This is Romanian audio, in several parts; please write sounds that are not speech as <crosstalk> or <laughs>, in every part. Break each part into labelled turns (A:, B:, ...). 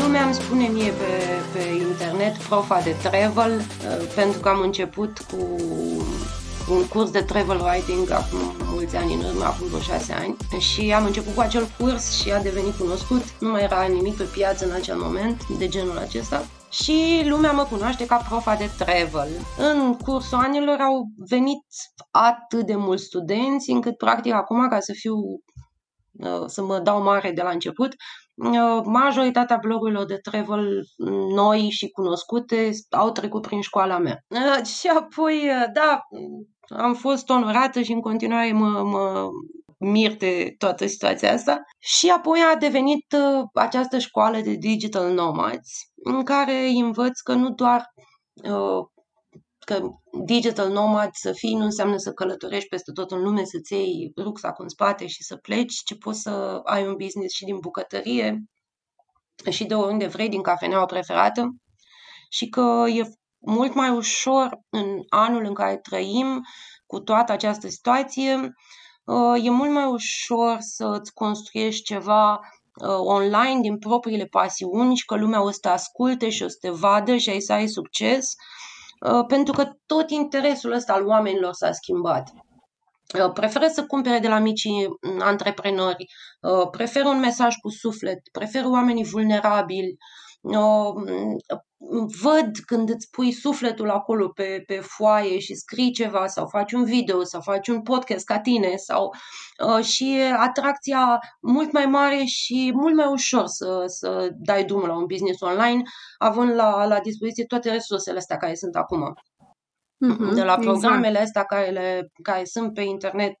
A: Lumea îmi spune mie pe, pe internet profa de travel, uh, pentru că am început cu un curs de travel writing acum mulți ani în urmă, acum vreo șase ani și am început cu acel curs și a devenit cunoscut. Nu mai era nimic pe piață în acel moment de genul acesta și lumea mă cunoaște ca profa de travel. În cursul anilor au venit atât de mulți studenți încât practic acum ca să fiu uh, să mă dau mare de la început, uh, majoritatea blogurilor de travel noi și cunoscute au trecut prin școala mea. Uh, <laughs> și apoi, da, am fost onorată și în continuare mă, mă mir de toată situația asta. Și apoi a devenit uh, această școală de digital nomads, în care îi învăț că nu doar uh, că digital nomad să fii nu înseamnă să călătorești peste tot în lume, să-ți iei rucsacul în spate și să pleci, ci poți să ai un business și din bucătărie și de oriunde vrei, din cafeneaua preferată. Și că e mult mai ușor în anul în care trăim cu toată această situație, uh, e mult mai ușor să-ți construiești ceva uh, online din propriile pasiuni și că lumea o să te asculte și o să te vadă și ai să ai succes, uh, pentru că tot interesul ăsta al oamenilor s-a schimbat. Preferă să cumpere de la micii antreprenori, preferă un mesaj cu suflet, preferă oamenii vulnerabili, văd când îți pui sufletul acolo pe, pe foaie și scrii ceva sau faci un video sau faci un podcast ca tine sau uh, și atracția mult mai mare și mult mai ușor să, să dai drumul la un business online având la, la dispoziție toate resursele astea care sunt acum. Mm-hmm, de la programele exact. astea care, le, care sunt pe internet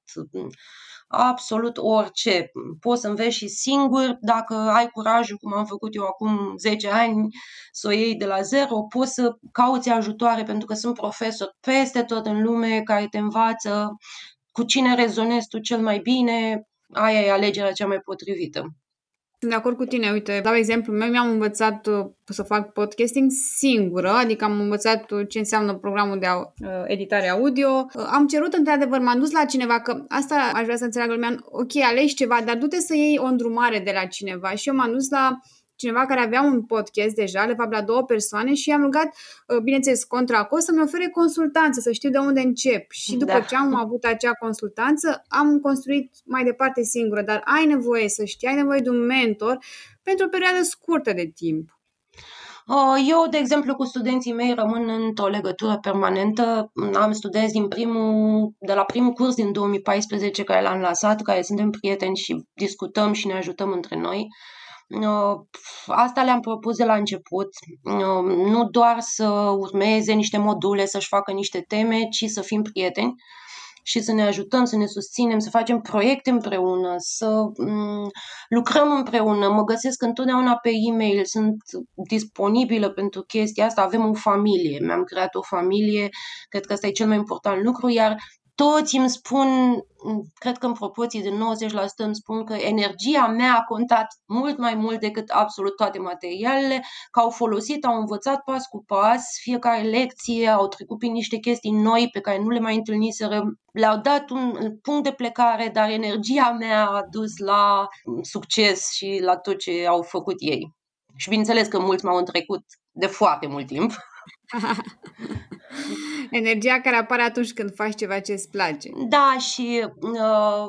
A: absolut orice. Poți să înveți și singur, dacă ai curajul, cum am făcut eu acum 10 ani, să o iei de la zero, poți să cauți ajutoare, pentru că sunt profesori peste tot în lume care te învață cu cine rezonezi tu cel mai bine, aia e alegerea cea mai potrivită.
B: Sunt de acord cu tine. Uite, dau exemplu meu, mi-am învățat uh, să fac podcasting singură, adică am învățat uh, ce înseamnă programul de uh, editare audio. Am cerut, într-adevăr, m-am dus la cineva, că asta aș vrea să înțeleagă lumea, ok, alegi ceva, dar du-te să iei o îndrumare de la cineva. Și eu m-am dus la cineva care avea un podcast deja, de fapt la două persoane și am rugat, uh, bineînțeles, contra cost să-mi ofere consultanță, să știu de unde încep. Și după da. ce am avut acea consultanță, am construit mai departe singură, dar ai nevoie să știi, ai nevoie de un mentor pentru o perioadă scurtă de timp.
A: Uh, eu, de exemplu, cu studenții mei rămân într-o legătură permanentă. Am studenți din primul, de la primul curs din 2014 care l-am lansat, care suntem prieteni și discutăm și ne ajutăm între noi. Asta le-am propus de la început, nu doar să urmeze niște module, să-și facă niște teme, ci să fim prieteni și să ne ajutăm, să ne susținem, să facem proiecte împreună, să mm, lucrăm împreună. Mă găsesc întotdeauna pe e-mail, sunt disponibilă pentru chestia asta. Avem o familie, mi-am creat o familie, cred că asta e cel mai important lucru, iar toți îmi spun, cred că în proporție de 90% îmi spun că energia mea a contat mult mai mult decât absolut toate materialele, că au folosit, au învățat pas cu pas fiecare lecție, au trecut prin niște chestii noi pe care nu le mai întâlniseră, le-au dat un punct de plecare, dar energia mea a dus la succes și la tot ce au făcut ei. Și bineînțeles că mulți m-au întrecut de foarte mult timp. <laughs> <laughs>
B: Energia care apare atunci când faci ceva ce îți place.
A: Da, și uh,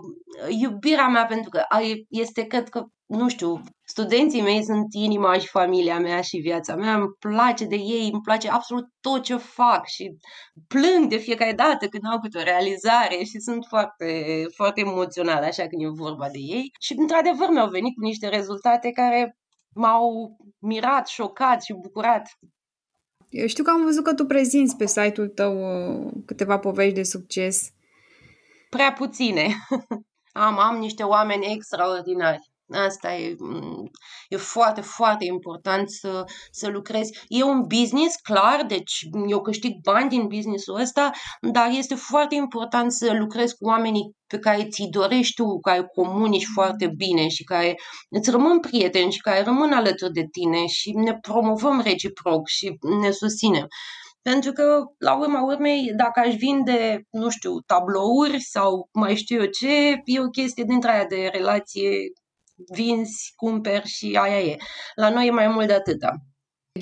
A: iubirea mea, pentru că este, cred că, nu știu, studenții mei sunt inima și familia mea și viața mea, îmi place de ei, îmi place absolut tot ce fac și plâng de fiecare dată când au câte o realizare și sunt foarte, foarte emoțională așa când e vorba de ei. Și, într-adevăr, mi-au venit cu niște rezultate care m-au mirat, șocat și bucurat.
B: Eu știu că am văzut că tu prezinți pe site-ul tău uh, câteva povești de succes.
A: Prea puține. <laughs> am, am niște oameni extraordinari. Asta e, mm, e foarte, foarte important să, să lucrezi. E un business, clar, deci eu câștig bani din businessul ăsta, dar este foarte important să lucrezi cu oamenii pe care ți-i dorești tu, cu care comunici foarte bine și care îți rămân prieteni și care rămân alături de tine și ne promovăm reciproc și ne susținem. Pentru că, la urma urmei, dacă aș vinde, nu știu, tablouri sau mai știu eu ce, e o chestie dintre aia de relație vinzi, cumperi și aia e. La noi e mai mult de atâta.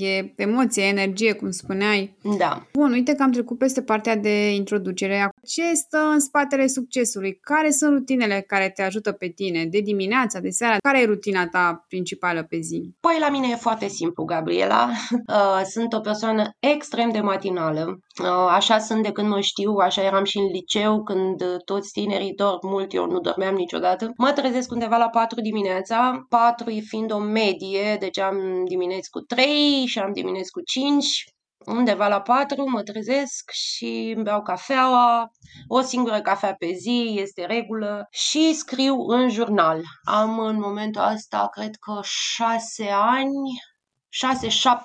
B: E emoție, energie, cum spuneai.
A: Da.
B: Bun, uite că am trecut peste partea de introducere. Ce stă în spatele succesului? Care sunt rutinele care te ajută pe tine? De dimineața, de seara? Care e rutina ta principală pe zi?
A: Păi la mine e foarte simplu, Gabriela. <laughs> Uh, sunt o persoană extrem de matinală. Uh, așa sunt de când mă știu, așa eram și în liceu, când toți tinerii dorm mult, eu nu dormeam niciodată. Mă trezesc undeva la 4 dimineața, 4 fiind o medie, deci am dimineți cu 3, și am dimineți cu 5, undeva la 4 mă trezesc și îmi beau cafeaua, o singură cafea pe zi, este regulă și scriu în jurnal. Am în momentul ăsta, cred că 6 ani,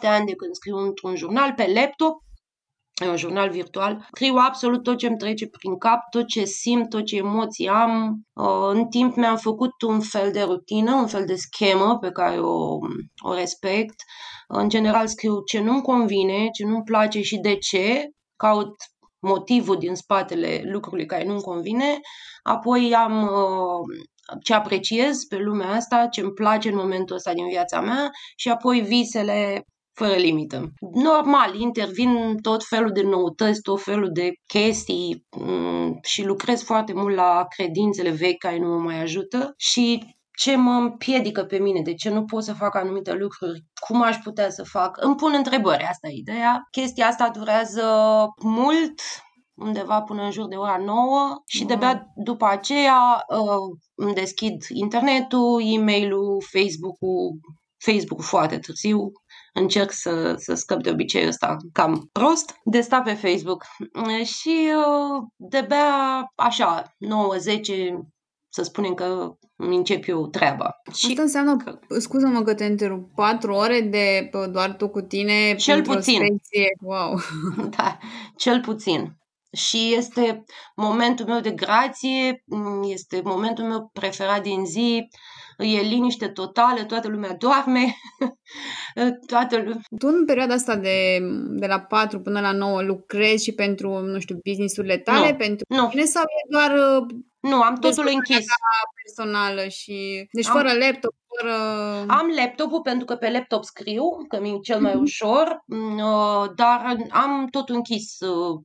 A: 6-7 ani de când scriu într-un jurnal pe laptop, e un jurnal virtual, scriu absolut tot ce îmi trece prin cap, tot ce simt, tot ce emoții am. În timp mi-am făcut un fel de rutină, un fel de schemă pe care o, o respect. În general scriu ce nu-mi convine, ce nu-mi place și de ce. Caut motivul din spatele lucrului care nu-mi convine. Apoi am ce apreciez pe lumea asta, ce îmi place în momentul ăsta din viața mea și apoi visele fără limită. Normal, intervin tot felul de noutăți, tot felul de chestii mm, și lucrez foarte mult la credințele vechi care nu mă mai ajută și ce mă împiedică pe mine, de ce nu pot să fac anumite lucruri, cum aș putea să fac. Îmi pun întrebări, asta e ideea. Chestia asta durează mult, undeva până în jur de ora 9 și de-abia după aceea uh, îmi deschid internetul, e-mail-ul, Facebook-ul, Facebook foarte târziu, încerc să, să scăp de obiceiul ăsta cam prost, de sta pe Facebook. Și uh, de-abia așa, 9-10, să spunem că îmi încep eu treaba.
B: Și Asta înseamnă, că... scuză-mă că te întrerup, 4 ore de doar tu cu tine,
A: cel puțin.
B: Wow. <laughs>
A: Da, cel puțin. Și este momentul meu de grație, este momentul meu preferat din zi, e liniște totală, toată lumea doarme, <laughs> toată lumea...
B: Tu în perioada asta de, de la 4 până la 9 lucrezi și pentru, nu știu, businessurile tale,
A: nu,
B: pentru
A: nu.
B: tine sau e doar
A: nu, am totul închis.
B: personală și... Deci am, fără laptop, fără...
A: Am laptopul pentru că pe laptop scriu, că mi-e cel mai mhm. ușor, mm, uh, dar am tot închis. Uh,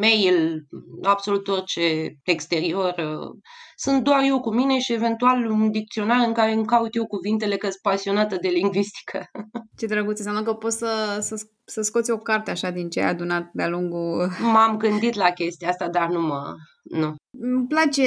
A: mail, absolut orice exterior. Uh, sunt doar eu cu mine și eventual un dicționar în care îmi caut eu cuvintele că sunt pasionată de lingvistică.
B: Ce drăguț, înseamnă că poți să, să, să scoți o carte așa din ce ai adunat de-a lungul... <laughs>
A: M-am gândit la chestia asta, dar nu mă... Nu.
B: Îmi place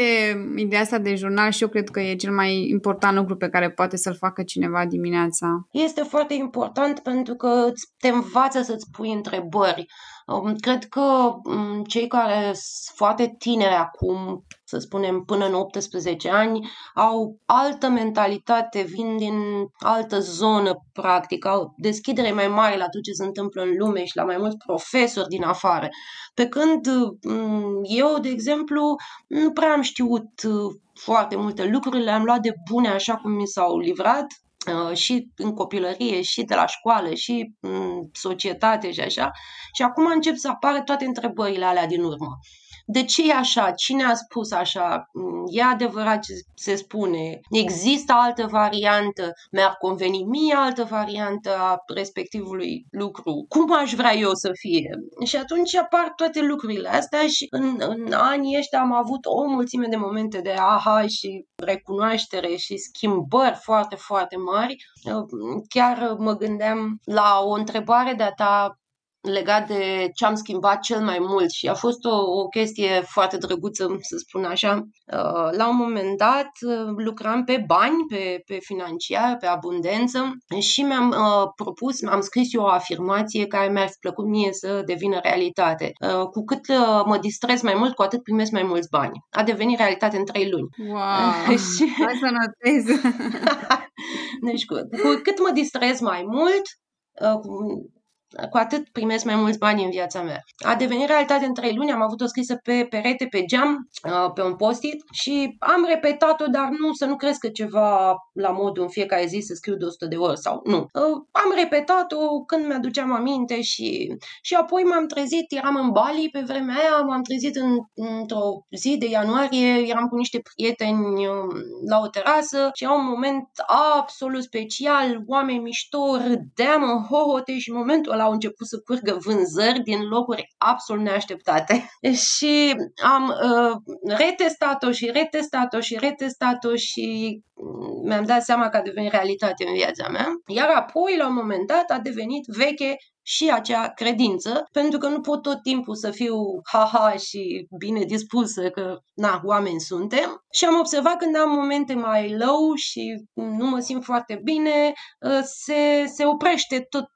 B: ideea asta de jurnal și eu cred că e cel mai important lucru pe care poate să-l facă cineva dimineața.
A: Este foarte important pentru că te învață să-ți pui întrebări. Um, cred că um, cei care sunt foarte tineri acum, să spunem până în 18 ani, au altă mentalitate, vin din altă zonă, practic, au deschidere mai mare la tot ce se întâmplă în lume și la mai mulți profesori din afară. Pe când um, eu, de exemplu, nu prea am știut uh, foarte multe lucruri, le-am luat de bune așa cum mi s-au livrat uh, și în copilărie, și de la școală, și în societate și așa. Și acum încep să apară toate întrebările alea din urmă. De ce e așa? Cine a spus așa? Mm, e adevărat ce se spune? Există altă variantă? Mi-ar conveni mie altă variantă a respectivului lucru? Cum aș vrea eu să fie? Și atunci apar toate lucrurile astea și în, în anii ăștia am avut o mulțime de momente de aha și recunoaștere și schimbări foarte, foarte mari. Chiar mă gândeam la o întrebare de-a ta legat de ce am schimbat cel mai mult și a fost o, o chestie foarte drăguță, să spun așa. Uh, la un moment dat uh, lucram pe bani, pe, pe financiar, pe abundență și mi-am uh, propus, am scris eu o afirmație care mi-a plăcut mie să devină realitate. Cu cât mă distrez mai mult, cu atât primesc mai mulți bani. A devenit realitate în trei luni.
B: Wow! <laughs> și... Hai să notez! <laughs>
A: deci cu, cu cât mă distrez mai mult, cu atât primesc mai mulți bani în viața mea. A devenit realitate în trei luni, am avut-o scrisă pe perete, pe geam, uh, pe un post-it și am repetat-o, dar nu să nu crezi că ceva la modul în fiecare zi să scriu de 100 de ori sau nu. Uh, am repetat-o când mi-aduceam aminte și, și apoi m-am trezit, eram în Bali pe vremea aia, m-am trezit în, într-o zi de ianuarie, eram cu niște prieteni um, la o terasă și era un moment absolut special, oameni mișto, râdeam în hohote și în momentul ăla au început să curgă vânzări din locuri absolut neașteptate. <laughs> și am uh, retestat-o și retestat-o și retestat-o și mm, mi-am dat seama că a devenit realitate în viața mea. Iar apoi, la un moment dat, a devenit veche și acea credință, pentru că nu pot tot timpul să fiu ha-ha și bine dispusă că, na, oameni suntem. Și am observat când am momente mai low și nu mă simt foarte bine, ă, se, se oprește tot ă,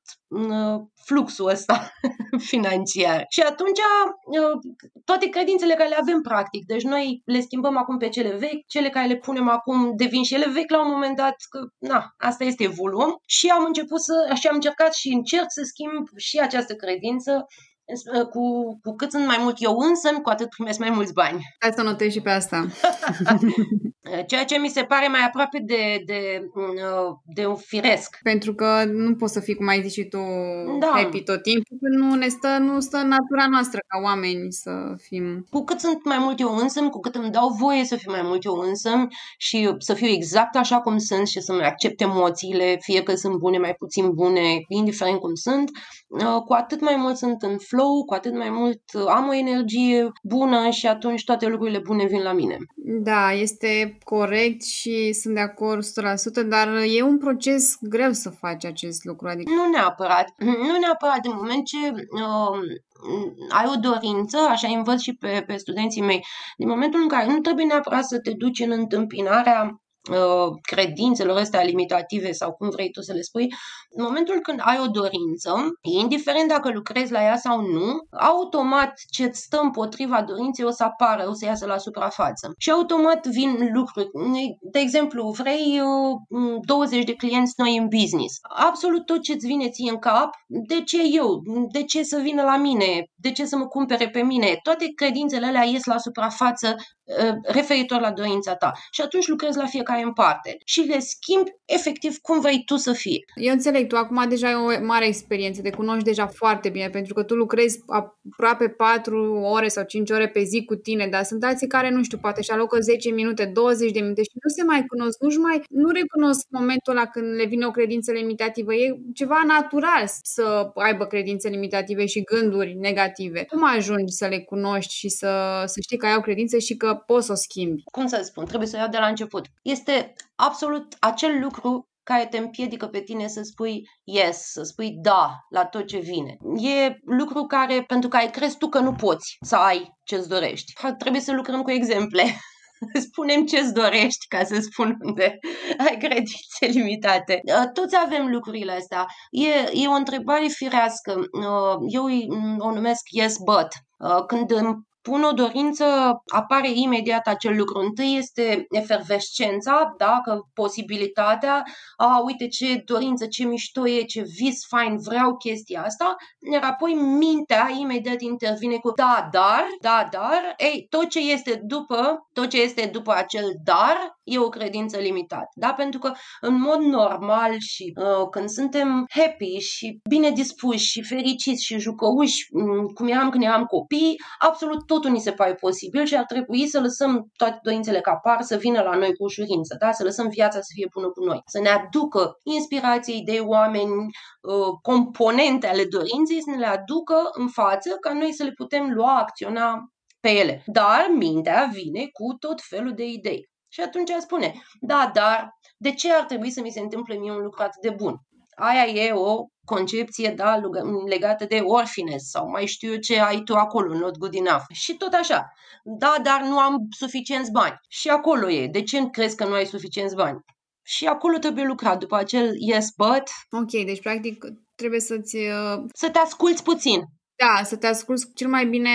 A: fluxul ăsta <laughs> financiar. Și atunci ă, toate credințele care le avem practic, deci noi le schimbăm acum pe cele vechi, cele care le punem acum devin și ele vechi la un moment dat, că na, asta este volum și am început să, și am încercat și încerc să schimb și această credință cu, cu cât sunt mai mult eu însă, cu atât primesc mai mulți bani.
B: Hai să notez și pe asta. <laughs>
A: Ceea ce mi se pare mai aproape de, de, uh, de un firesc.
B: Pentru că nu poți să fii, cum ai zis și tu, da. happy tot timpul, că nu ne stă, nu stă natura noastră ca oameni să fim...
A: Cu cât sunt mai mult eu însă, cu cât îmi dau voie să fiu mai mult eu însă și să fiu exact așa cum sunt și să-mi accept emoțiile, fie că sunt bune, mai puțin bune, indiferent cum sunt, uh, cu atât mai mult sunt în flow flow, cu atât mai mult uh, am o energie bună și atunci toate lucrurile bune vin la mine.
B: Da, este corect și sunt de acord 100%, dar e un proces greu să faci acest lucru. Adică...
A: Nu neapărat. <clears throat> Nu neapărat. În moment ce uh, ai o dorință, așa învăț și pe, pe studenții mei, din momentul în care nu trebuie neapărat să te duci în întâmpinarea Uh, credințelor astea limitative sau cum vrei tu să le spui, în momentul când ai o dorință, indiferent dacă lucrezi la ea sau nu, automat ce stă împotriva dorinței o să apară, o să iasă la suprafață. Și automat vin lucruri. De exemplu, vrei 20 uh, de clienți noi în business. Absolut tot ce-ți vine ție în cap, de ce eu? De ce să vină la mine? De ce să mă cumpere pe mine? Toate credințele alea ies la suprafață uh, referitor la dorința ta. Și atunci lucrezi la fiecare fiecare în parte și le schimbi efectiv cum vrei tu să fie.
B: Eu înțeleg, tu acum deja ai o mare experiență, te cunoști deja foarte bine, pentru că tu lucrezi aproape 4 ore sau 5 ore pe zi cu tine, dar sunt alții care, nu știu, poate și alocă 10 minute, 20 de minute și nu se mai cunosc, nu mai, nu recunosc momentul ăla când le vine o credință limitativă. E ceva natural să aibă credințe limitative și gânduri negative. Cum ajungi să le cunoști și să, să știi că ai o credință și că poți să o schimbi?
A: Cum să spun? Trebuie să o iau de la început. Este este absolut acel lucru care te împiedică pe tine să spui yes, să spui da la tot ce vine. E lucru care, pentru care crezi tu că nu poți să ai ce-ți dorești. Trebuie să lucrăm cu exemple. <laughs> Spunem ce-ți dorești, ca să spun unde ai credințe limitate. Uh, toți avem lucrurile astea. E, e o întrebare firească. Uh, eu o numesc yes, but. Uh, când îmi pun o dorință, apare imediat acel lucru. Întâi este efervescența, da? că posibilitatea, a, uite ce dorință, ce mișto e, ce vis fain, vreau chestia asta, iar apoi mintea imediat intervine cu da, dar, da, dar, ei, tot ce este după, tot ce este după acel dar, e o credință limitată, da? Pentru că în mod normal și uh, când suntem happy și bine dispuși și fericiți și jucăuși, um, cum eram când eram copii, absolut totul ni se pare posibil și ar trebui să lăsăm toate dorințele ca par să vină la noi cu ușurință, da? Să lăsăm viața să fie bună cu noi, să ne aducă inspirație, idei, oameni, uh, componente ale dorinței, să ne le aducă în față ca noi să le putem lua, acționa pe ele. Dar mintea vine cu tot felul de idei. Și atunci spune, da, dar de ce ar trebui să mi se întâmple mie un lucru atât de bun? Aia e o concepție da, legată de orfines sau mai știu eu ce ai tu acolo, not good enough. Și tot așa. Da, dar nu am suficienți bani. Și acolo e. De ce crezi că nu ai suficienți bani? Și acolo trebuie lucrat după acel yes, but.
B: Ok, deci practic trebuie să-ți... Uh...
A: Să te asculți puțin
B: Da, să te asculți cel mai bine,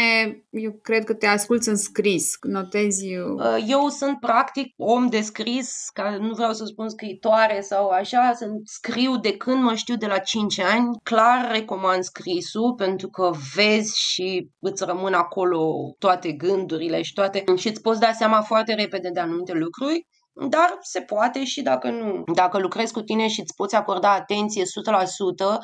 B: eu cred că te asculți în scris, notezi...
A: Uh, eu sunt practic om de scris, ca nu vreau să spun scritoare sau așa, sunt scriu de când mă știu de la 5 ani. Clar recomand scrisul pentru că vezi și îți rămân acolo toate gândurile și toate și îți poți da seama foarte repede de anumite lucruri dar se poate și dacă nu. Dacă lucrezi cu tine și îți poți acorda atenție 100%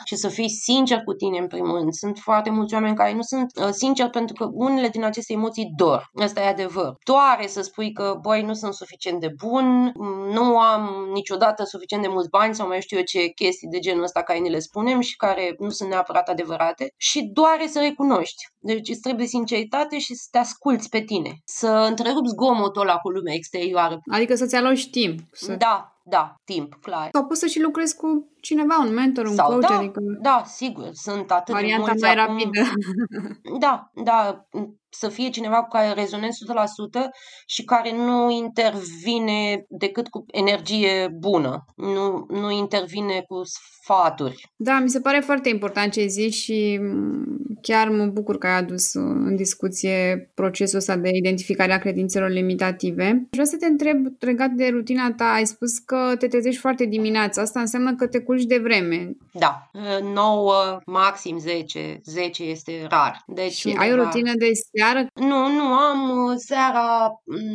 A: și să fii sincer cu tine în primul rând. Sunt foarte mulți oameni care nu sunt uh, sinceri pentru că unele din aceste emoții dor. Asta e adevăr. Doare să spui că, băi, nu sunt suficient de bun, nu am niciodată suficient de mulți bani sau mai știu eu ce chestii de genul ăsta care ni le spunem și care nu sunt neapărat adevărate și doare să recunoști. Deci îți trebuie sinceritate și să te asculți pe tine. Să întrerupi zgomotul ăla cu lumea exterioară.
B: Adică să-ți aloci timp.
A: Să... Da, da, timp, clar.
B: Sau poți să și lucrezi cu cineva, un mentor, un Sau,
A: coach,
B: da, adică...
A: Da, sigur, sunt atât
B: Varianta
A: de mulți
B: mai
A: acum...
B: rapidă. <laughs>
A: Da, da, să fie cineva cu care rezonezi 100% și care nu intervine decât cu energie bună, nu, nu intervine cu sfaturi.
B: Da, mi se pare foarte important ce zici și chiar mă bucur că ai adus în discuție procesul ăsta de identificare a credințelor limitative. Vreau să te întreb, legat de rutina ta, ai spus că te trezești foarte dimineața. Asta înseamnă că te culci de vreme.
A: Da, 9, maxim 10. 10 este rar. Deci
B: și ai o rutină de seară?
A: Nu, nu am. Seara,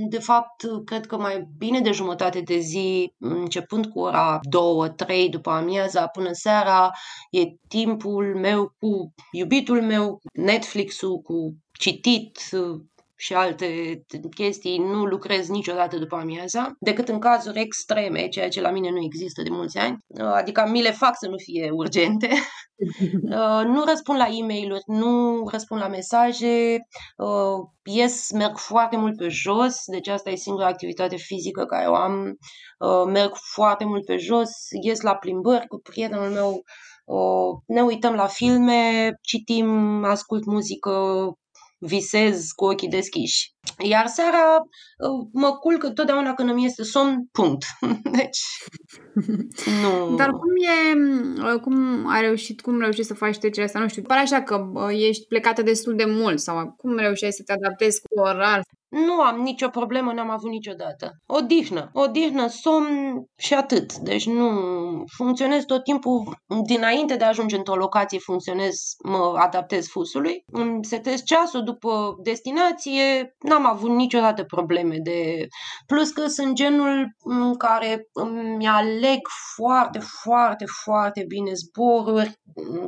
A: de fapt, cred că mai bine de jumătate de zi, începând cu ora 2-3 după amiaza până seara, e timpul meu cu iubitul meu, Netflix-ul, cu citit, și alte chestii, nu lucrez niciodată după amiaza, decât în cazuri extreme, ceea ce la mine nu există de mulți ani, adică mi le fac să nu fie urgente. <laughs> Uh, nu răspund la e mail nu răspund la mesaje, uh, ies, merg foarte mult pe jos, deci asta e singura activitate fizică care o am, uh, merg foarte mult pe jos, ies la plimbări cu prietenul meu, ne uităm la filme, citim, ascult muzică, visez cu ochii deschiși. Iar seara uh, mă culc totdeauna când îmi este somn, punct. <laughs> Deci, <laughs> nu...
B: Dar cum e, uh, cum ai reușit, cum reușești să faci trecerea asta? Nu știu, pare așa că uh, ești plecată destul de mult sau cum reușeai să te adaptezi cu orar?
A: Nu am nicio problemă, n-am avut niciodată. O dihnă, o dihnă, somn și atât. Deci nu funcționez tot timpul, dinainte de a ajunge într-o locație, funcționez, mă adaptez fusului. Îmi setez ceasul după destinație, n-am avut niciodată probleme de... Plus că sunt genul în care îmi aleg foarte, foarte, foarte bine zboruri,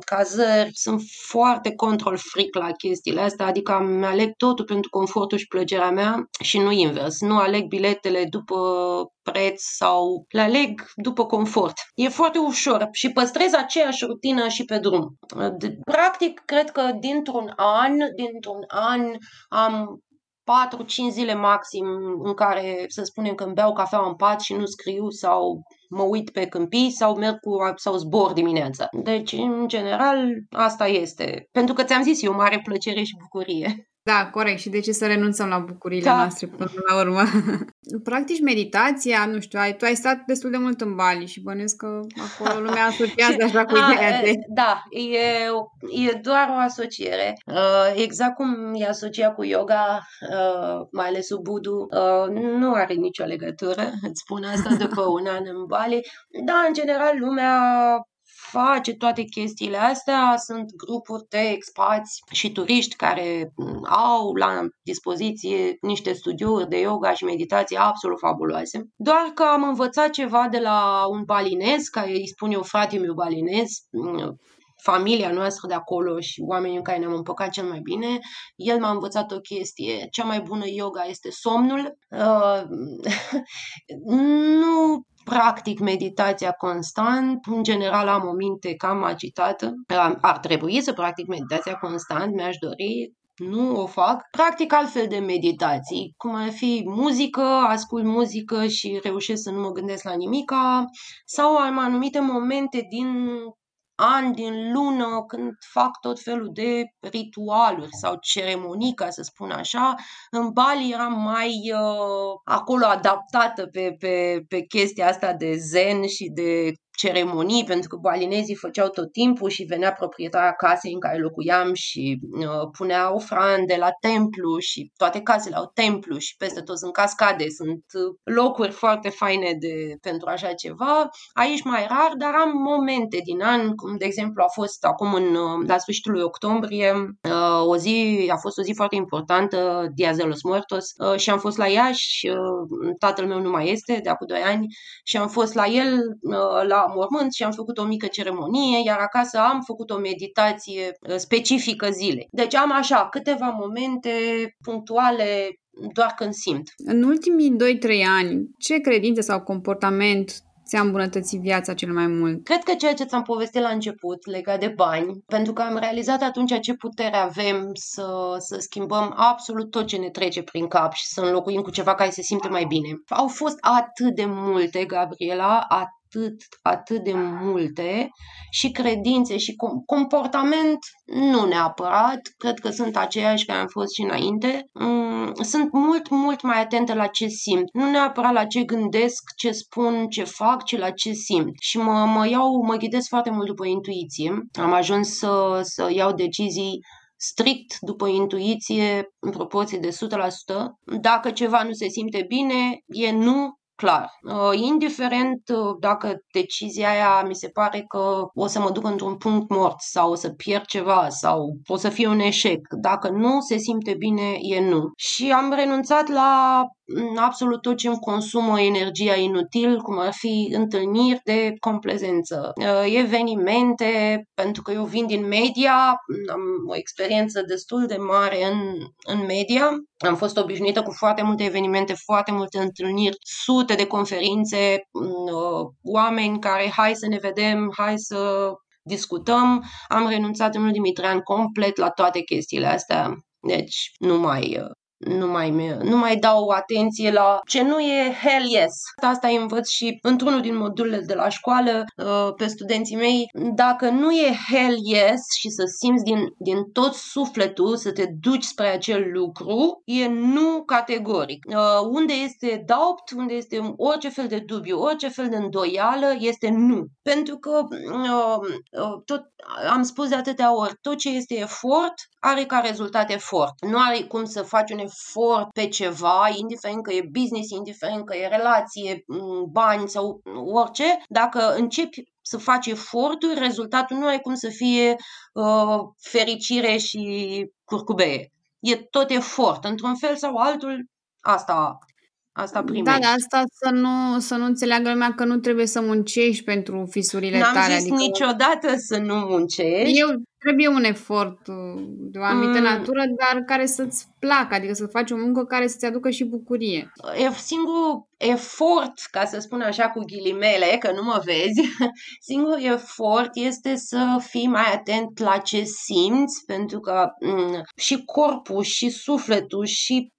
A: cazări, sunt foarte control freak la chestiile astea, adică îmi aleg totul pentru confortul și plăcerea mea și nu invers. Nu aleg biletele după preț sau le aleg după confort. E foarte ușor și păstrez aceeași rutină și pe drum. Practic, cred că dintr-un an, dintr-un an am 4-5 zile maxim în care să spunem că îmi beau cafea în pat și nu scriu sau mă uit pe câmpii sau merg cu, sau zbor dimineața. Deci, în general, asta este. Pentru că ți-am zis, e o mare plăcere și bucurie.
B: Da, corect. Și de ce să renunțăm la bucurile da. noastre până la urmă? <laughs> Practici meditația, nu știu, ai, tu ai stat destul de mult în Bali și bănesc că acolo <laughs> lumea asociază așa cu ideea de...
A: Da, e, e doar o asociere. Uh, exact cum e asociat cu yoga, uh, mai ales cu Budu, uh, nu are nicio legătură, <laughs> îți spun asta după un an în Bali. Da, în general, lumea face toate chestiile astea. Sunt grupuri de expați și turiști care mm, au la dispoziție niște studiuri de yoga și meditație absolut fabuloase. Doar că am învățat ceva de la un balinez, care îi spun eu frate meu balinez, mm, familia noastră de acolo și oamenii în care ne-am împăcat cel mai bine, el m-a învățat o chestie. Cea mai bună yoga este somnul. Uh, <laughs> nu practic meditația constant, în general am o minte cam agitată, ar trebui să practic meditația constant, mi-aș dori, nu o fac. Practic altfel de meditații, cum ar fi muzică, ascult muzică și reușesc să nu mă gândesc la nimica, sau am anumite momente din ani din lună când fac tot felul de ritualuri sau ceremonii, ca să spun așa. În Bali eram mai uh, acolo adaptată pe, pe, pe chestia asta de zen și de ceremonii, pentru că balinezii făceau tot timpul și venea proprietarea casei în care locuiam și uh, punea ofrande la templu și toate casele au templu și peste tot sunt cascade, sunt uh, locuri foarte faine de, pentru așa ceva. Aici mai rar, dar am momente din an, cum de exemplu a fost acum în, uh, la sfârșitul lui octombrie, uh, o zi, a fost o zi foarte importantă, Dia de los Muertos, uh, și am fost la Iași, uh, tatăl meu nu mai este, de acum 2 ani, și am fost la el uh, la mormânt și am făcut o mică ceremonie, iar acasă am făcut o meditație uh, specifică zilei. Deci am așa câteva momente punctuale doar când simt.
B: În ultimii 2-3 ani, ce credințe sau comportament ți-a îmbunătățit viața cel mai mult?
A: Cred că ceea ce ți-am povestit la început, legat de bani, pentru că am realizat atunci ce putere avem să, să schimbăm absolut tot ce ne trece prin cap și să înlocuim cu ceva care se simte mai bine. Au fost atât de multe, Gabriela, atât atât, atât de multe și credințe și comportament nu neapărat, cred că sunt aceiași care am fost și înainte. Mm, sunt mult, mult mai atentă la ce simt, nu neapărat la ce gândesc, ce spun, ce fac, ci la ce simt. Și mă, mă iau, mă ghidez foarte mult după intuiție. Am ajuns să, să iau decizii strict după intuiție în proporție de 100%. Dacă ceva nu se simte bine, e nu clar. Uh, indiferent uh, dacă decizia aia mi se pare că o să mă duc într-un punct mort sau o să pierd ceva sau o să fie un eșec, dacă nu se simte bine, e nu. Și am renunțat la absolut tot ce îmi consumă energia inutil, cum ar fi întâlniri de complezență, uh, evenimente, pentru că eu vin din media, am o experiență destul de mare în, în media, am fost obișnuită cu foarte multe evenimente, foarte multe întâlniri, sute de conferințe, mm, uh, oameni care hai să ne vedem, hai să discutăm. Am renunțat în ultimii trei ani complet la toate chestiile astea. Deci nu mai, uh, nu mai, nu mai dau atenție la ce nu e hell yes. Asta îi învăț și într-unul din modulele de la școală uh, pe studenții mei. Dacă nu e hell yes și să simți din, din tot sufletul să te duci spre acel lucru, e nu categoric. Uh, unde este doubt, unde este orice fel de dubiu, orice fel de îndoială, este nu. Pentru că uh, tot, am spus de atâtea ori, tot ce este efort are ca rezultat efort. Nu are cum să faci un efort pe ceva, indiferent că e business, indiferent că e relație, bani sau orice, dacă începi să faci eforturi, rezultatul nu are cum să fie uh, fericire și curcubeie. E tot efort. Într-un fel sau altul, asta Asta primești.
B: Da, de asta să nu, să nu înțeleagă lumea că nu trebuie să muncești pentru fisurile
A: N-am
B: tale.
A: N-am zis adică niciodată să nu muncești.
B: Eu trebuie un efort uh, de o anumită mm. natură, dar care să-ți placă, adică să faci o muncă care să-ți aducă și bucurie.
A: E singurul efort, ca să spun așa cu ghilimele, că nu mă vezi, <laughs> singurul efort este să fii mai atent la ce simți, pentru că m- și corpul, și sufletul, și Mm,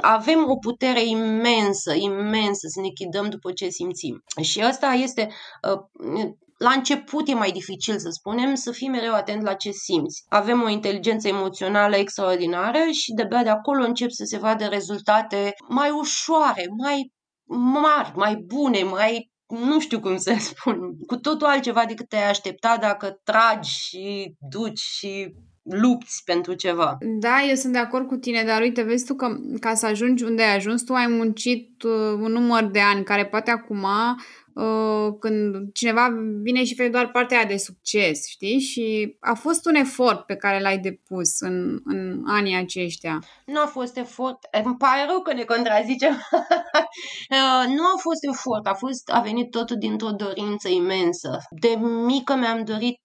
A: avem o putere imensă, imensă să ne chidăm după ce simțim. Și asta este, uh, la început e mai dificil să spunem, să fii mereu atent la ce simți. Avem o inteligență emoțională extraordinară și de-abia de acolo încep să se vadă rezultate mai ușoare, mai mari, mai bune, mai nu știu cum să <laughs> spun, cu totul altceva decât te-ai aștepta dacă tragi și duci și lupți pentru ceva.
B: Da, eu sunt de acord cu tine, dar uite, vezi tu că ca să ajungi unde ai ajuns, tu ai muncit uh, un număr de ani care poate acum uh, când cineva vine și face doar partea aia de succes, știi? Și a fost un efort pe care l-ai depus în, în anii aceștia.
A: Nu a fost efort. Îmi pare rău că ne contrazicem. <laughs> Uh, nu a fost efort, a, fost, a venit totul dintr-o dorință imensă. De mică mi-am dorit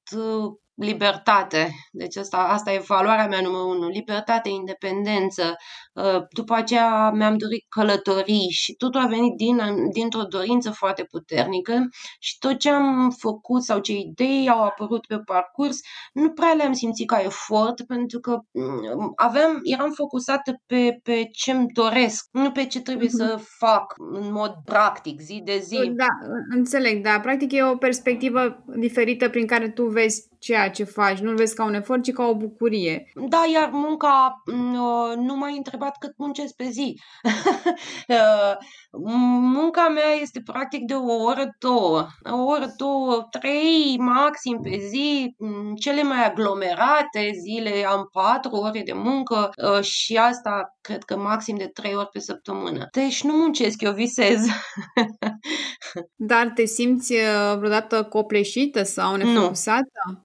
A: libertate. Deci asta, asta e valoarea mea numărul unu. Libertate, independență. Uh, după aceea mi-am dorit călătorii și totul a venit din, dintr-o dorință foarte puternică și tot ce am făcut sau ce idei au apărut pe parcurs, nu prea le-am simțit ca efort pentru că mm, aveam, eram focusată pe, pe ce-mi doresc, nu pe ce trebuie uh-huh. să fac în mod practic, zi de zi.
B: Da, înțeleg, da. Practic e o perspectivă diferită prin care tu vezi ceea ce faci. Nu-l vezi ca un efort, ci ca o bucurie.
A: Da, iar munca mm, uh, nu m-a întrebat întrebat cât muncesc pe zi. <laughs> Uh, munca mea este practic de o oră, două. O oră, două, trei maxim pe zi. Cele mai aglomerate zile am patru ore de muncă uh, și asta cred că maxim de trei ori pe săptămână. Deci nu muncesc, eu visez. <laughs>
B: Dar te simți uh, vreodată copleșită sau nefocusată?
A: Nu.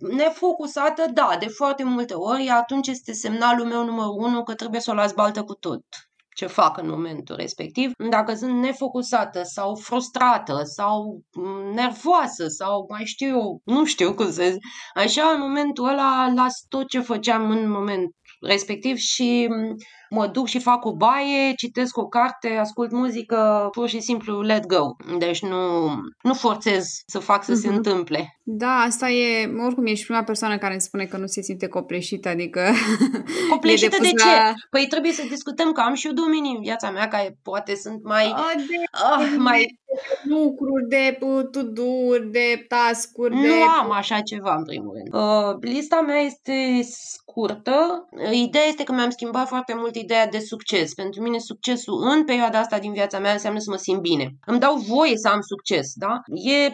A: Nefocusată, da, de foarte multe ori. Atunci este semnalul meu numărul unu că trebuie să o las baltă cu tot ce fac în momentul respectiv. Dacă sunt nefocusată sau frustrată sau nervoasă sau mai știu eu, nu știu cum să zic, așa în momentul ăla las tot ce făceam în moment respectiv și mă duc și fac o baie, citesc o carte, ascult muzică, pur și simplu let go. Deci nu, nu forțez să fac să uh-huh. se mhm. întâmple.
B: Da, asta e, oricum ești prima persoană care îmi spune că nu se simte copleșită, adică... <laughs>
A: Copleșită de ce? La... Păi trebuie să discutăm că am și eu domenii în viața mea care poate sunt mai...
B: A, de, ah, mai... lucruri, de to-do-uri, de task-uri,
A: Nu de... am așa ceva, în primul rând. Uh, lista mea este scurtă. Ideea este că mi-am schimbat foarte mult ideea de succes. Pentru mine succesul în perioada asta din viața mea înseamnă să mă simt bine. Îmi dau voie să am succes, da? E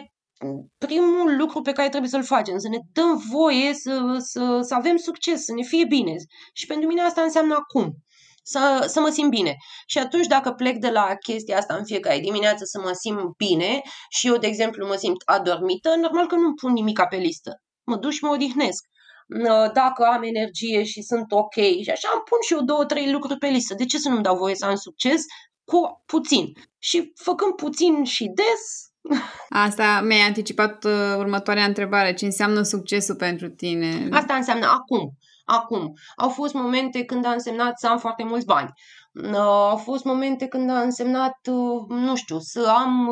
A: primul lucru pe care trebuie să-l facem, să ne dăm voie să, să, să avem succes, să ne fie bine. Și pentru mine asta înseamnă acum. Să, să mă simt bine. Și atunci dacă plec de la chestia asta în fiecare dimineață să mă simt bine și eu, de exemplu, mă simt adormită, normal că nu pun nimic pe listă. Mă duc și mă odihnesc dacă am energie și sunt ok și așa, îmi pun și eu două, trei lucruri pe listă. De ce să nu-mi dau voie să am succes cu puțin? Și făcând puțin și des, <laughs>
B: Asta mi-ai anticipat uh, următoarea întrebare. Ce înseamnă succesul pentru tine?
A: Asta înseamnă acum. Acum. Au fost momente când a însemnat să am foarte mulți bani. Au fost momente când a însemnat, uh, nu știu, să am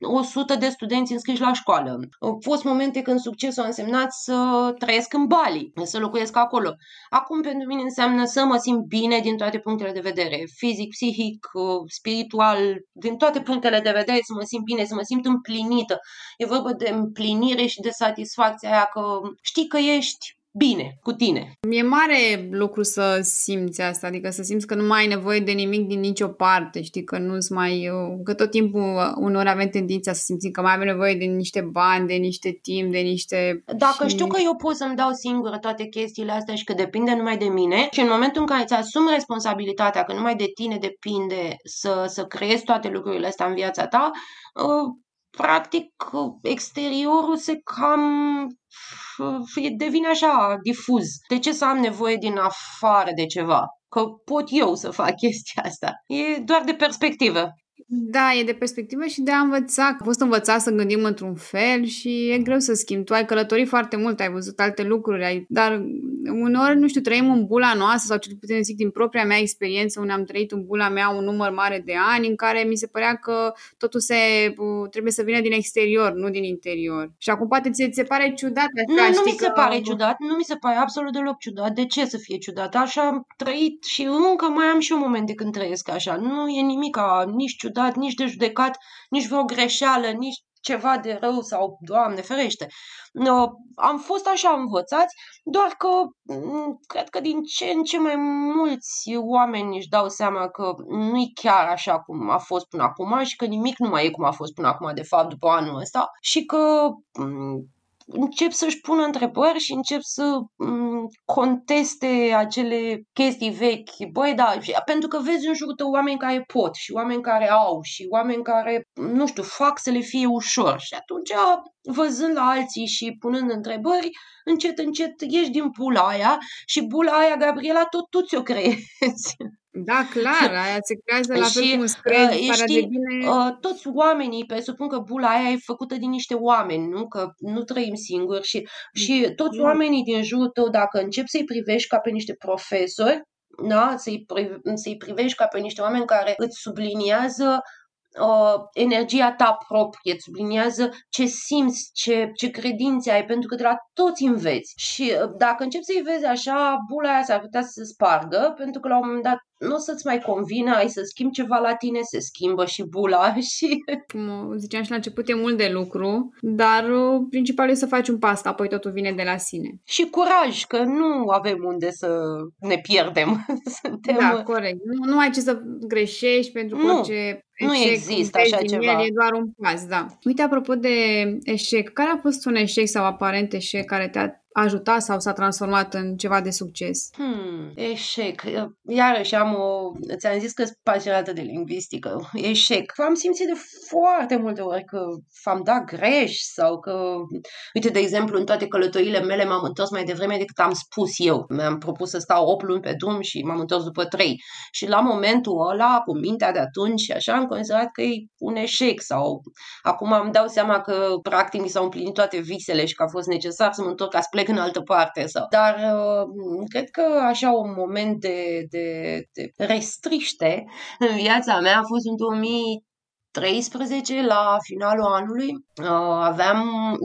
A: 100 uh, de studenți înscriși la școală. Au fost momente când succesul a însemnat să trăiesc în Bali, să locuiesc acolo. Acum pentru mine înseamnă să mă simt bine din toate punctele de vedere, fizic, psihic, uh, spiritual, din toate punctele de vedere, să mă simt bine, să mă simt împlinită. E vorba de împlinire și de satisfacția aia că știi că ești bine cu tine.
B: E mare lucru să simți asta, adică să simți că nu mai ai nevoie de nimic din nicio parte, știi, că nu-ți mai... că tot timpul unor avem tendința să simțim că mai avem nevoie de niște bani, de niște timp, de niște...
A: Dacă și... știu că eu pot să-mi dau singură toate chestiile astea și că depinde numai de mine și în momentul în care îți asumi responsabilitatea că numai de tine depinde să, să creezi toate lucrurile astea în viața ta, uh, practic exteriorul se cam devine așa difuz. De ce să am nevoie din afară de ceva? Că pot eu să fac <laughs> chestia asta. E doar de perspectivă.
B: Da, e de perspectivă și de a învăța. Am fost învățat să gândim într-un fel și e greu să schimbi. Tu ai călătorit foarte mult, ai văzut alte lucruri, ai... dar uneori, nu știu, trăim în bula noastră sau cel puțin zic din propria mea experiență, unde am trăit în bula mea un număr mare de ani în care mi se părea că totul se, trebuie să vină din exterior, nu din interior. Și acum poate ți se pare ciudat
A: așa, Nu, nu mi se că... pare ciudat, nu mi se pare absolut deloc ciudat. De ce să fie ciudat? Așa am trăit și încă mai am și un moment de când trăiesc așa. Nu e nimic nici ciudat, nici de judecat, nici vreo greșeală, nici ceva de rău sau, Doamne ferește. Am fost așa învățați, doar că mm, cred că din ce în ce mai mulți oameni își dau seama că nu e chiar așa cum a fost până acum și că nimic nu mai e cum a fost până acum, de fapt, după anul ăsta și că mm, încep să-și pună întrebări și încep să m- conteste acele chestii vechi. Băi, da, pentru că vezi în jurul tău oameni care pot și oameni care au și oameni care, nu știu, fac să le fie ușor. Și atunci, văzând la alții și punând întrebări, încet, încet ieși din bula aia și bula aia, Gabriela, tot tu ți-o creezi.
B: Da, clar, aia se creează la fel cum spre uh, știi, de bine.
A: Uh, toți oamenii, presupun că bula aia e făcută din niște oameni, nu? Că nu trăim singuri și, și toți da. oamenii din jurul tău, dacă începi să-i privești ca pe niște profesori, da? să-i, să-i privești ca pe niște oameni care îți subliniază uh, energia ta proprie, îți subliniază ce simți, ce, ce credințe ai, pentru că de la toți înveți. Și uh, dacă începi să-i vezi așa, bula aia s-ar putea să se spargă, pentru că la un moment dat nu o să-ți mai convină, ai să schimbi ceva la tine, se schimbă și bula <laughs> și...
B: Cum ziceam și la început, e mult de lucru, dar uh, principalul e să faci un pas, apoi totul vine de la sine.
A: Și curaj, că nu avem unde să ne pierdem. <laughs>
B: Suntem... Da, corect. Nu, nu ai ce să greșești pentru că
A: nu.
B: orice
A: nu
B: eșec,
A: există așa ceva.
B: El, e doar un pas, da. Uite, apropo de eșec, care a fost un eșec sau aparent eșec care te-a ajutat sau s-a transformat în ceva de succes?
A: Hmm, eșec. Iarăși am o... Ți-am zis că sunt pasionată de lingvistică. Eșec. Am simțit de foarte multe ori că am dat greș sau că... Uite, de exemplu, în toate călătorile mele m-am întors mai devreme decât am spus eu. Mi-am propus să stau 8 luni pe drum și m-am întors după 3. Și la momentul ăla, cu mintea de atunci și așa, am considerat că e un eșec sau acum îmi dau seama că practic mi s-au împlinit toate visele și că a fost necesar să mă întorc ca să plec în altă parte. Sau. Dar uh, cred că așa un moment de, de, de restriște în viața mea a fost în 2000 13 la finalul anului uh, aveam,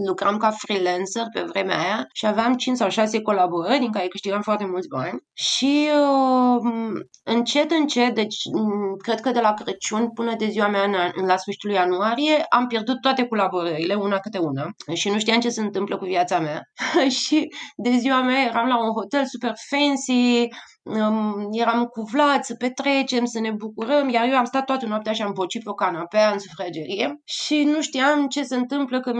A: lucram ca freelancer pe vremea aia și aveam 5 sau 6 colaborări din care câștigam foarte mulți bani și uh, încet, încet, deci mm, cred că de la Crăciun până de ziua mea la sfârșitul ianuarie am pierdut toate colaborările, una câte una și nu știam ce se întâmplă cu viața mea. <laughs> Și de ziua mea eram la un hotel super fancy, eram cu Vlad să petrecem, să ne bucurăm, iar eu am stat toată noaptea și am pocit pe o canapea în sufragerie și nu știam ce se întâmplă că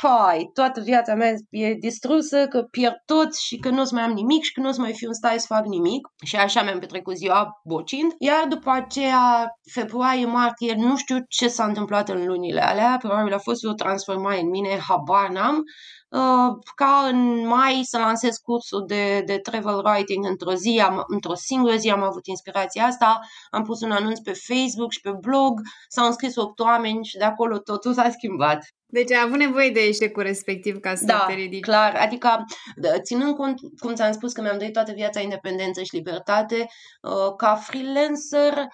A: fai, toată viața mea e distrusă, că pierd tot și că nu o să mai am nimic și că nu o să mai fiu în stare să fac nimic. Și așa mi-am petrecut ziua bocind. Iar după aceea, februarie, martie, nu știu ce s-a întâmplat în lunile alea, probabil a fost o transformare în mine, habar n-am, Uh, ca în mai să lansez cursul de, de travel writing într-o zi, am, într-o singură zi am avut inspirația asta, am pus un anunț pe Facebook și pe blog, s-au înscris 8 oameni și de acolo totul s-a schimbat.
B: Deci ai avut nevoie de eșecul respectiv ca să
A: da,
B: te ridici.
A: clar. Adică, ținând cont, cum ți-am spus, că mi-am dorit toată viața independență și libertate, uh, ca freelancer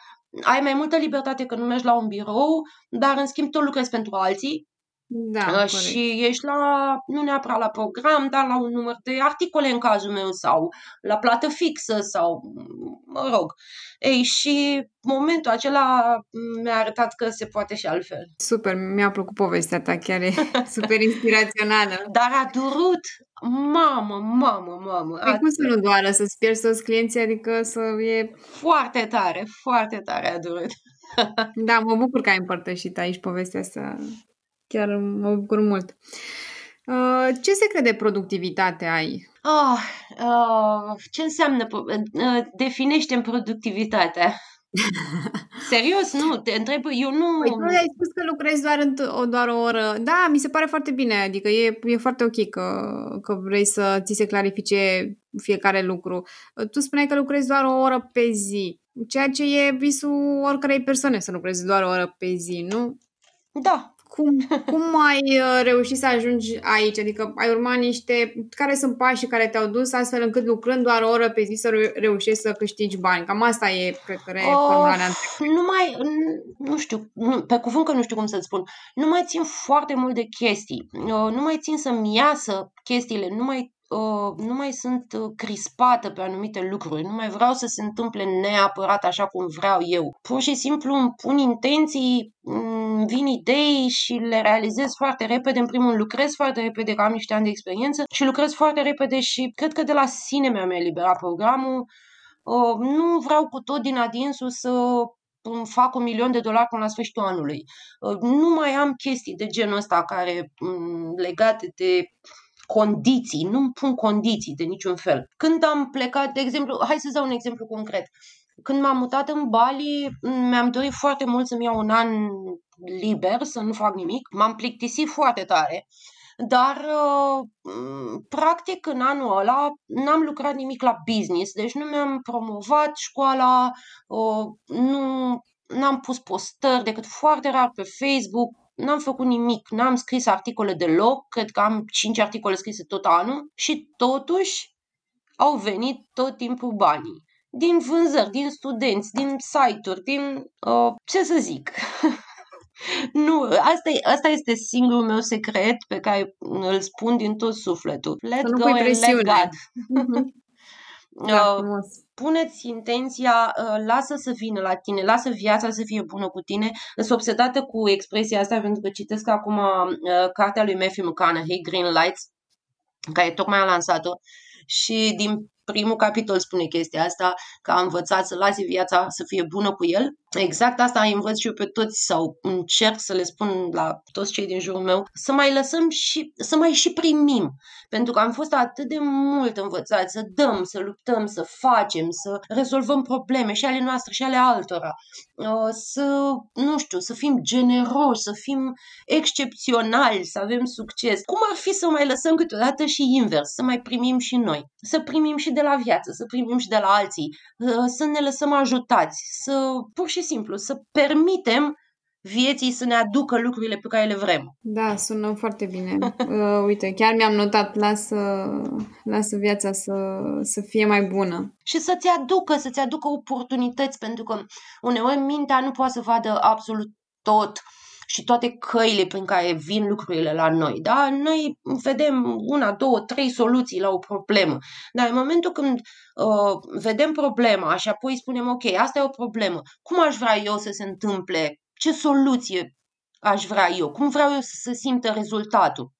A: ai mai multă libertate că nu mergi la un birou, dar în schimb tot lucrezi pentru alții
B: da, uh,
A: și ești la, nu neapărat la program, dar la un număr de articole în cazul meu sau la plată fixă sau, mă rog. Ei, și momentul acela mi-a arătat că se poate și altfel.
B: Super, mi-a plăcut povestea ta, chiar e <laughs> super inspirațională.
A: Dar a durut, mamă, mamă, mamă.
B: Păi cum să nu doară, să-ți pierzi toți clienții, adică să e...
A: Foarte tare, foarte tare a durut.
B: da, mă bucur că ai împărtășit aici povestea asta Chiar mă bucur mult. Uh, ce secret de productivitate ai?
A: Oh, uh, ce înseamnă? Uh, definește productivitatea. <laughs> Serios, nu, te întreb, eu nu...
B: Păi tu ai spus că lucrezi doar, în, o, doar o oră. Da, mi se pare foarte bine, adică e, e foarte ok că, că vrei să ți se clarifice fiecare lucru. Tu spuneai că lucrezi doar o oră pe zi, ceea ce e visul oricărei persoane să lucrezi doar o oră pe zi, nu?
A: Da,
B: cum, cum ai uh, reușit să ajungi aici? Adică ai urmat niște... Care sunt pașii care te-au dus astfel încât lucrând doar o oră pe zi să reușești să câștigi bani? Cam asta e, cred că, e formularea
A: Nu mai... Nu știu, nu, pe cuvânt că nu știu cum să-ți spun. Nu mai țin foarte mult de chestii. Uh, nu mai țin să-mi iasă chestiile. Nu mai Uh, nu mai sunt uh, crispată pe anumite lucruri, nu mai vreau să se întâmple neapărat așa cum vreau eu. Pur și simplu îmi pun intenții, vin idei și le realizez foarte repede. În primul lucrez foarte repede, că am niște ani de experiență și lucrez foarte repede și cred că de la sine mi-am eliberat programul. Uh, nu vreau cu tot din adinsul să îmi fac un milion de dolari până la sfârșitul anului. Nu mai am chestii de genul ăsta care legate de condiții, nu-mi pun condiții de niciun fel. Când am plecat, de exemplu, hai să dau un exemplu concret. Când m-am mutat în Bali, mi-am dorit foarte mult să-mi iau un an liber, să nu fac nimic. M-am plictisit foarte tare, dar uh, practic în anul ăla n-am lucrat nimic la business, deci nu mi-am promovat școala, uh, nu n-am pus postări decât foarte rar pe Facebook, n-am făcut nimic, n-am scris articole deloc, cred că am 5 articole scrise tot anul și totuși au venit tot timpul banii. Din vânzări, din studenți, din site-uri, din... Uh, ce să zic? <laughs> nu, asta, e, asta este singurul meu secret pe care îl spun din tot sufletul. Let go and let God.
B: Mhm. <laughs> Da, uh,
A: puneți intenția, uh, lasă să vină la tine, lasă viața să fie bună cu tine. Sunt obsedată cu expresia asta pentru că citesc acum uh, cartea lui Matthew McConaughey, Green Lights, care tocmai a lansat-o și din primul capitol spune chestia asta, că a învățat să lase viața să fie bună cu el. Exact asta îi învăț și eu pe toți sau încerc să le spun la toți cei din jurul meu, să mai lăsăm și să mai și primim. Pentru că am fost atât de mult învățați să dăm, să luptăm, să facem, să rezolvăm probleme și ale noastre și ale altora. Uh, să, nu știu, să fim generoși, să fim excepționali, să avem succes. Cum ar fi să mai lăsăm câteodată și invers, să mai primim și noi, să primim și de la viață, să primim și de la alții, uh, să ne lăsăm ajutați, să pur și simplu să permitem vieții să ne aducă lucrurile pe care le vrem.
B: Da, sună foarte bine. Uh, uite, chiar mi-am notat, lasă, lasă viața să, să fie mai bună.
A: Și să-ți aducă, să-ți aducă oportunități, pentru că uneori mintea nu poate să vadă absolut tot și toate căile prin care vin lucrurile la noi. Da? Noi vedem una, două, trei soluții la o problemă. Dar în momentul când uh, vedem problema și apoi spunem, ok, asta e o problemă, cum aș vrea eu să se întâmple? Ce soluție aș vrea eu? Cum vreau eu să se simtă rezultatul?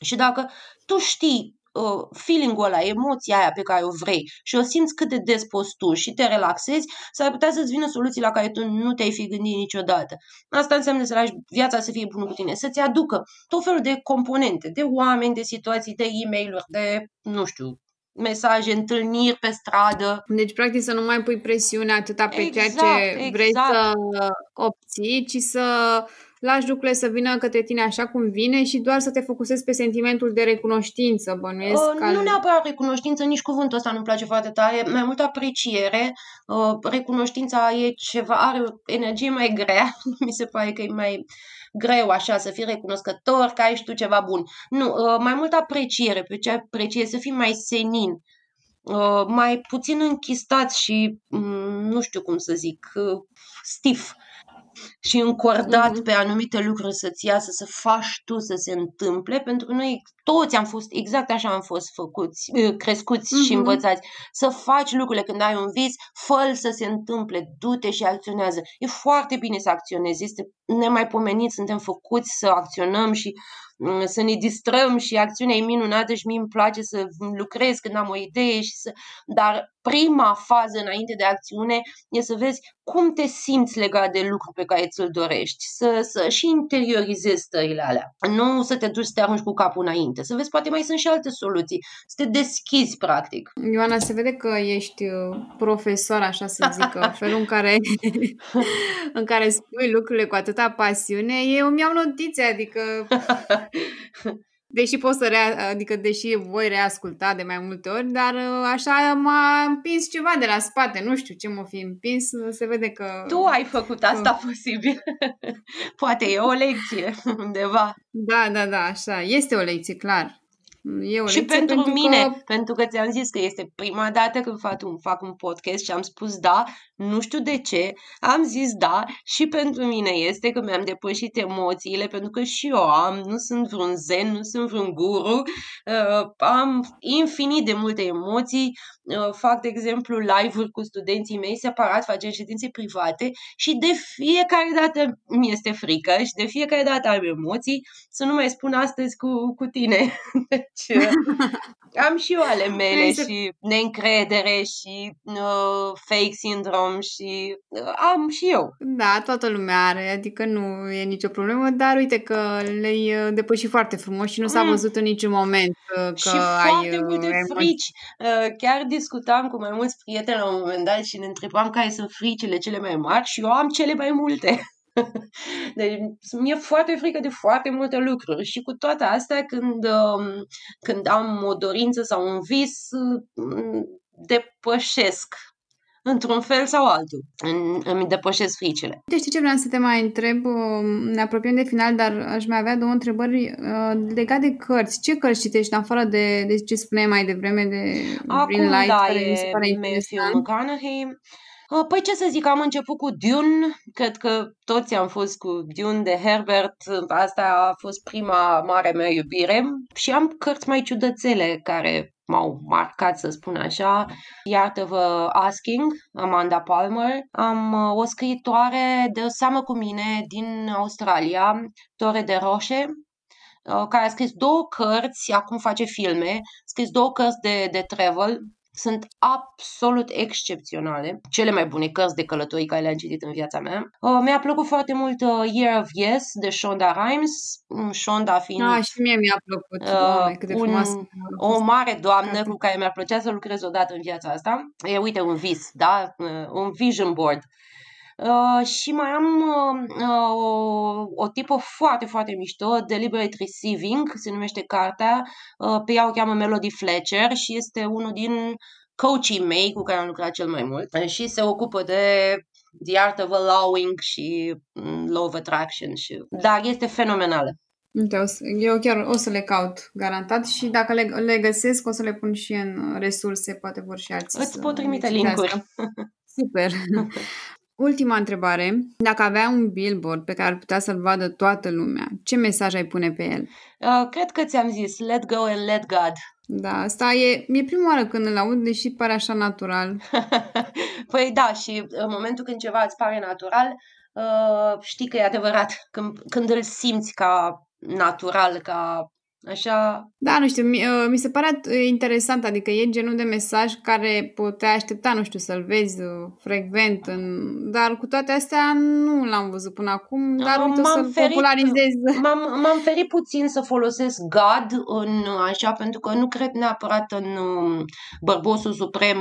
A: Și dacă tu știi uh, feeling-ul ăla, emoția aia pe care o vrei și o simți cât de des poți tu și te relaxezi, s-ar putea să-ți vină soluții la care tu nu te-ai fi gândit niciodată. Asta înseamnă să lași viața să fie bună cu tine, să-ți aducă tot felul de componente, de oameni, de situații, de e mail de, nu știu, mesaje, întâlniri pe stradă.
B: Deci, practic, să nu mai pui presiune atâta pe exact, ceea ce exact. vrei să obții, ci să lași lucrurile să vină către tine așa cum vine și doar să te focusezi pe sentimentul de recunoștință, bănuiesc.
A: Uh, nu neapărat recunoștință, nici cuvântul ăsta nu-mi place foarte tare, mai mult apreciere. Uh, recunoștința e ceva, are o energie mai grea, <laughs> mi se pare că e mai greu așa să fii recunoscător că ai și tu ceva bun. Nu, uh, mai mult apreciere, pe ce apreciere, să fii mai senin, uh, mai puțin închistat și, um, nu știu cum să zic, uh, stif și încordat mm-hmm. pe anumite lucruri să-ți iasă, să faci tu să se întâmple, pentru că noi toți am fost, exact așa am fost făcuți, ă, crescuți mm-hmm. și învățați, să faci lucrurile când ai un vis, fă să se întâmple, du-te și acționează. E foarte bine să acționezi, este nemaipomenit, suntem făcuți să acționăm și mm, să ne distrăm și acțiunea e minunată și mie îmi place să lucrez când am o idee și să... Dar prima fază înainte de acțiune e să vezi cum te simți legat de lucru pe care ți-l dorești, să, să și interiorizezi stările alea. Nu să te duci să te arunci cu capul înainte, să vezi poate mai sunt și alte soluții, să te deschizi practic.
B: Ioana, se vede că ești uh, profesor, așa să zic, <laughs> felul în care, <laughs> în care spui lucrurile cu atâta pasiune, eu mi-am notițe, adică <laughs> <laughs> Deși pot să rea, adică deși voi reasculta de mai multe ori, dar uh, așa m-a împins ceva de la spate, nu știu ce m-a fi împins, se vede că...
A: Tu ai făcut asta că... posibil. <laughs> Poate e o lecție <laughs> undeva.
B: Da, da, da, așa, este o lecție, clar.
A: E o și pentru, pentru mine, că... pentru că ți-am zis că este prima dată când fac un, fac un podcast și am spus da, nu știu de ce, am zis da și pentru mine este că mi-am depășit emoțiile, pentru că și eu am, nu sunt vreun zen, nu sunt vreun guru, uh, am infinit de multe emoții, uh, fac, de exemplu, live-uri cu studenții mei separat, facem ședințe private și de fiecare dată mi este frică și de fiecare dată am emoții, să nu mai spun astăzi cu, cu tine. <laughs> deci, uh, <laughs> am și eu ale mele și neîncredere și uh, fake syndrome și uh, am și eu.
B: Da, toată lumea are, adică nu e nicio problemă, dar uite că le-ai uh, depășit foarte frumos și nu s-a mm. văzut în niciun moment uh, că
A: și
B: ai...
A: foarte multe frici. Chiar discutam cu mai mulți prieteni la un moment dat și ne întrebam care sunt fricile cele mai mari și eu am cele mai multe. <laughs> Deci mi-e foarte frică de foarte multe lucruri și cu toate astea când, um, când am o dorință sau un vis, mm, depășesc într-un fel sau altul. Îmi depășesc fricile.
B: De știi ce vreau să te mai întreb? Um, ne apropiem de final, dar aș mai avea două întrebări uh, legate de cărți. Ce cărți citești, în afară de, de ce spuneai mai devreme, de
A: Acum, Green Light, da, care mi se pare Matthew McConaughey. Uh, păi ce să zic, am început cu Dune, cred că toți am fost cu Dune de Herbert, asta a fost prima mare mea iubire. Și am cărți mai ciudățele care m-au marcat, să spun așa. Iartă-vă Asking, Amanda Palmer. Am uh, o scriitoare de seamă cu mine din Australia, Tore de Roșe, uh, care a scris două cărți, acum face filme, a scris două cărți de, de travel, sunt absolut excepționale, cele mai bune cărți de călătorii care le-am citit în viața mea. Uh, mi-a plăcut foarte mult uh, Year of Yes de Shonda Rhimes, Shonda fiind...
B: Ah, și mie mi-a plăcut, uh, Doamne, cât de un,
A: O mare doamnă cu care mi-ar plăcea să lucrez odată în viața asta. E, uite, un vis, da? Uh, un vision board. Uh, și mai am uh, o, o tipă foarte, foarte mișto, Deliberate Receiving, se numește cartea, uh, pe ea o cheamă Melody Fletcher și este unul din coachii mei cu care am lucrat cel mai mult și se ocupă de The Art of Allowing și mm, Law of Attraction. Și... Dar este fenomenală.
B: Uite, o să, eu chiar o să le caut, garantat, și dacă le, le găsesc, o să le pun și în resurse, poate vor și alții
A: Îți pot trimite linkuri. <laughs> <laughs>
B: Super! <laughs> Ultima întrebare. Dacă avea un billboard pe care ar putea să-l vadă toată lumea, ce mesaj ai pune pe el?
A: Uh, cred că ți-am zis, let go and let God.
B: Da, asta e, e prima oară când îl aud, deși pare așa natural. <laughs>
A: păi da, și în momentul când ceva îți pare natural, uh, știi că e adevărat. Când, când îl simți ca natural, ca Așa...
B: Da, nu știu, mi, uh, mi se pare interesant, adică e genul de mesaj care putea aștepta, nu știu, să-l vezi uh, frecvent, în... dar cu toate astea nu l-am văzut până acum, dar uite m-am să-l ferit, popularizez.
A: M-am, m-am ferit puțin să folosesc God în așa, pentru că nu cred neapărat în um, bărbosul suprem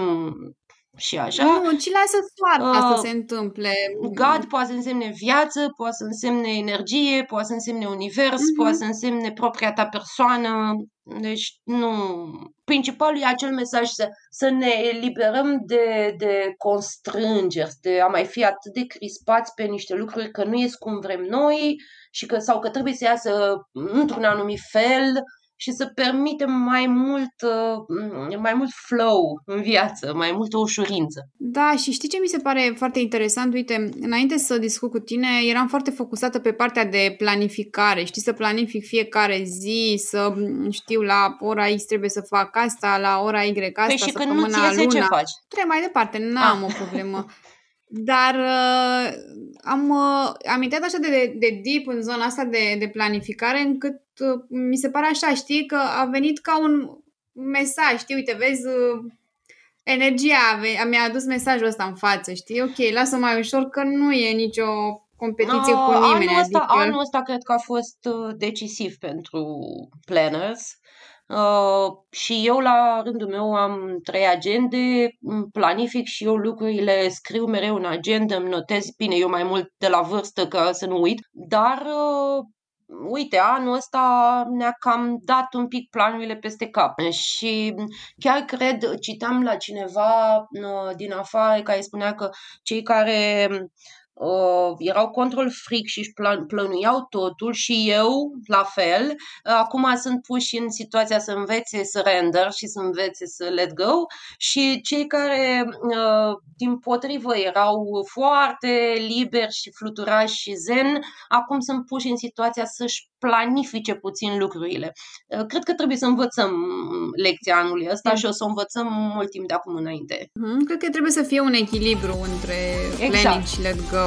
A: și așa.
B: Nu, ci lasă soarta uh, să se întâmple.
A: God poate să însemne viață, poate să însemne energie, poate să însemne univers, uh-huh. poate să însemne propria ta persoană. Deci, nu. Principalul e acel mesaj să, să ne eliberăm de, de constrângeri, de a mai fi atât de crispați pe niște lucruri că nu ies cum vrem noi și că, sau că trebuie să iasă într-un anumit fel și să permitem mai mult, uh, mai mult flow în viață, mai multă ușurință.
B: Da, și știi ce mi se pare foarte interesant? Uite, înainte să discut cu tine, eram foarte focusată pe partea de planificare. Știi, să planific fiecare zi, să știu la ora X trebuie să fac asta, la ora Y asta, păi
A: și când nu ți iese,
B: luna.
A: ce faci?
B: Trebuie mai departe, n-am ah. o problemă. Dar uh, am, uh, am intrat așa de, de, de deep în zona asta de, de planificare încât uh, mi se pare așa, știi, că a venit ca un mesaj, știi, uite, vezi, uh, energia mi-a adus mesajul ăsta în față, știi, ok, lasă mai ușor că nu e nicio competiție no, cu nimeni.
A: Anul ăsta, adică... anul ăsta cred că a fost uh, decisiv pentru planners Uh, și eu, la rândul meu, am trei agende, planific și eu lucrurile, scriu mereu în agenda, îmi notez, bine, eu mai mult de la vârstă ca să nu uit, dar uh, uite, anul ăsta ne-a cam dat un pic planurile peste cap. Și chiar cred, citam la cineva uh, din afară care spunea că cei care uh, erau control freak și își plan- plănuiau totul și eu la fel. Acum sunt puși în situația să învețe să render și să învețe să let go și cei care uh, din potrivă erau foarte liberi și fluturași și zen, acum sunt puși în situația să-și planifice puțin lucrurile. Uh, cred că trebuie să învățăm lecția anului ăsta mm. și o să o învățăm mult timp de acum înainte.
B: Mm, cred că trebuie să fie un echilibru între exact. planning și let go.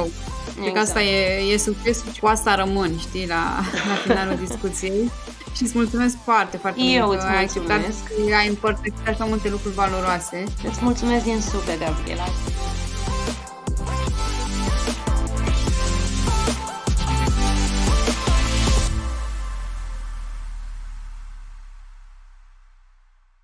B: Cred că asta e, e succesul și cu asta rămân, știi, la, la finalul discuției. Și îți mulțumesc foarte, foarte
A: Eu
B: mult
A: că ai acceptat
B: că ai împărtășit așa multe lucruri valoroase.
A: Îți mulțumesc din suflet, Gabriela.